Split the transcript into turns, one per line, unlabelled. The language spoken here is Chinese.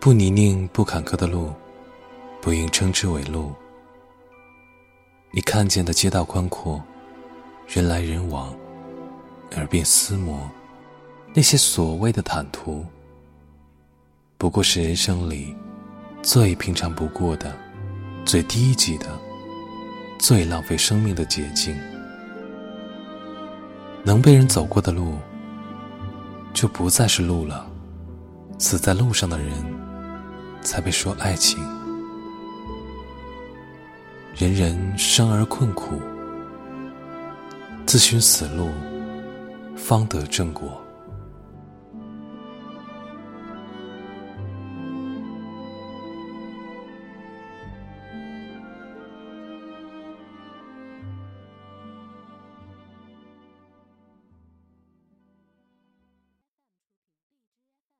不泥泞不坎坷的路，不应称之为路。你看见的街道宽阔，人来人往，耳鬓厮磨，那些所谓的坦途，不过是人生里最平常不过的、最低级的、最浪费生命的捷径。能被人走过的路，就不再是路了。死在路上的人，才被说爱情。人人生而困苦，自寻死路，方得正果。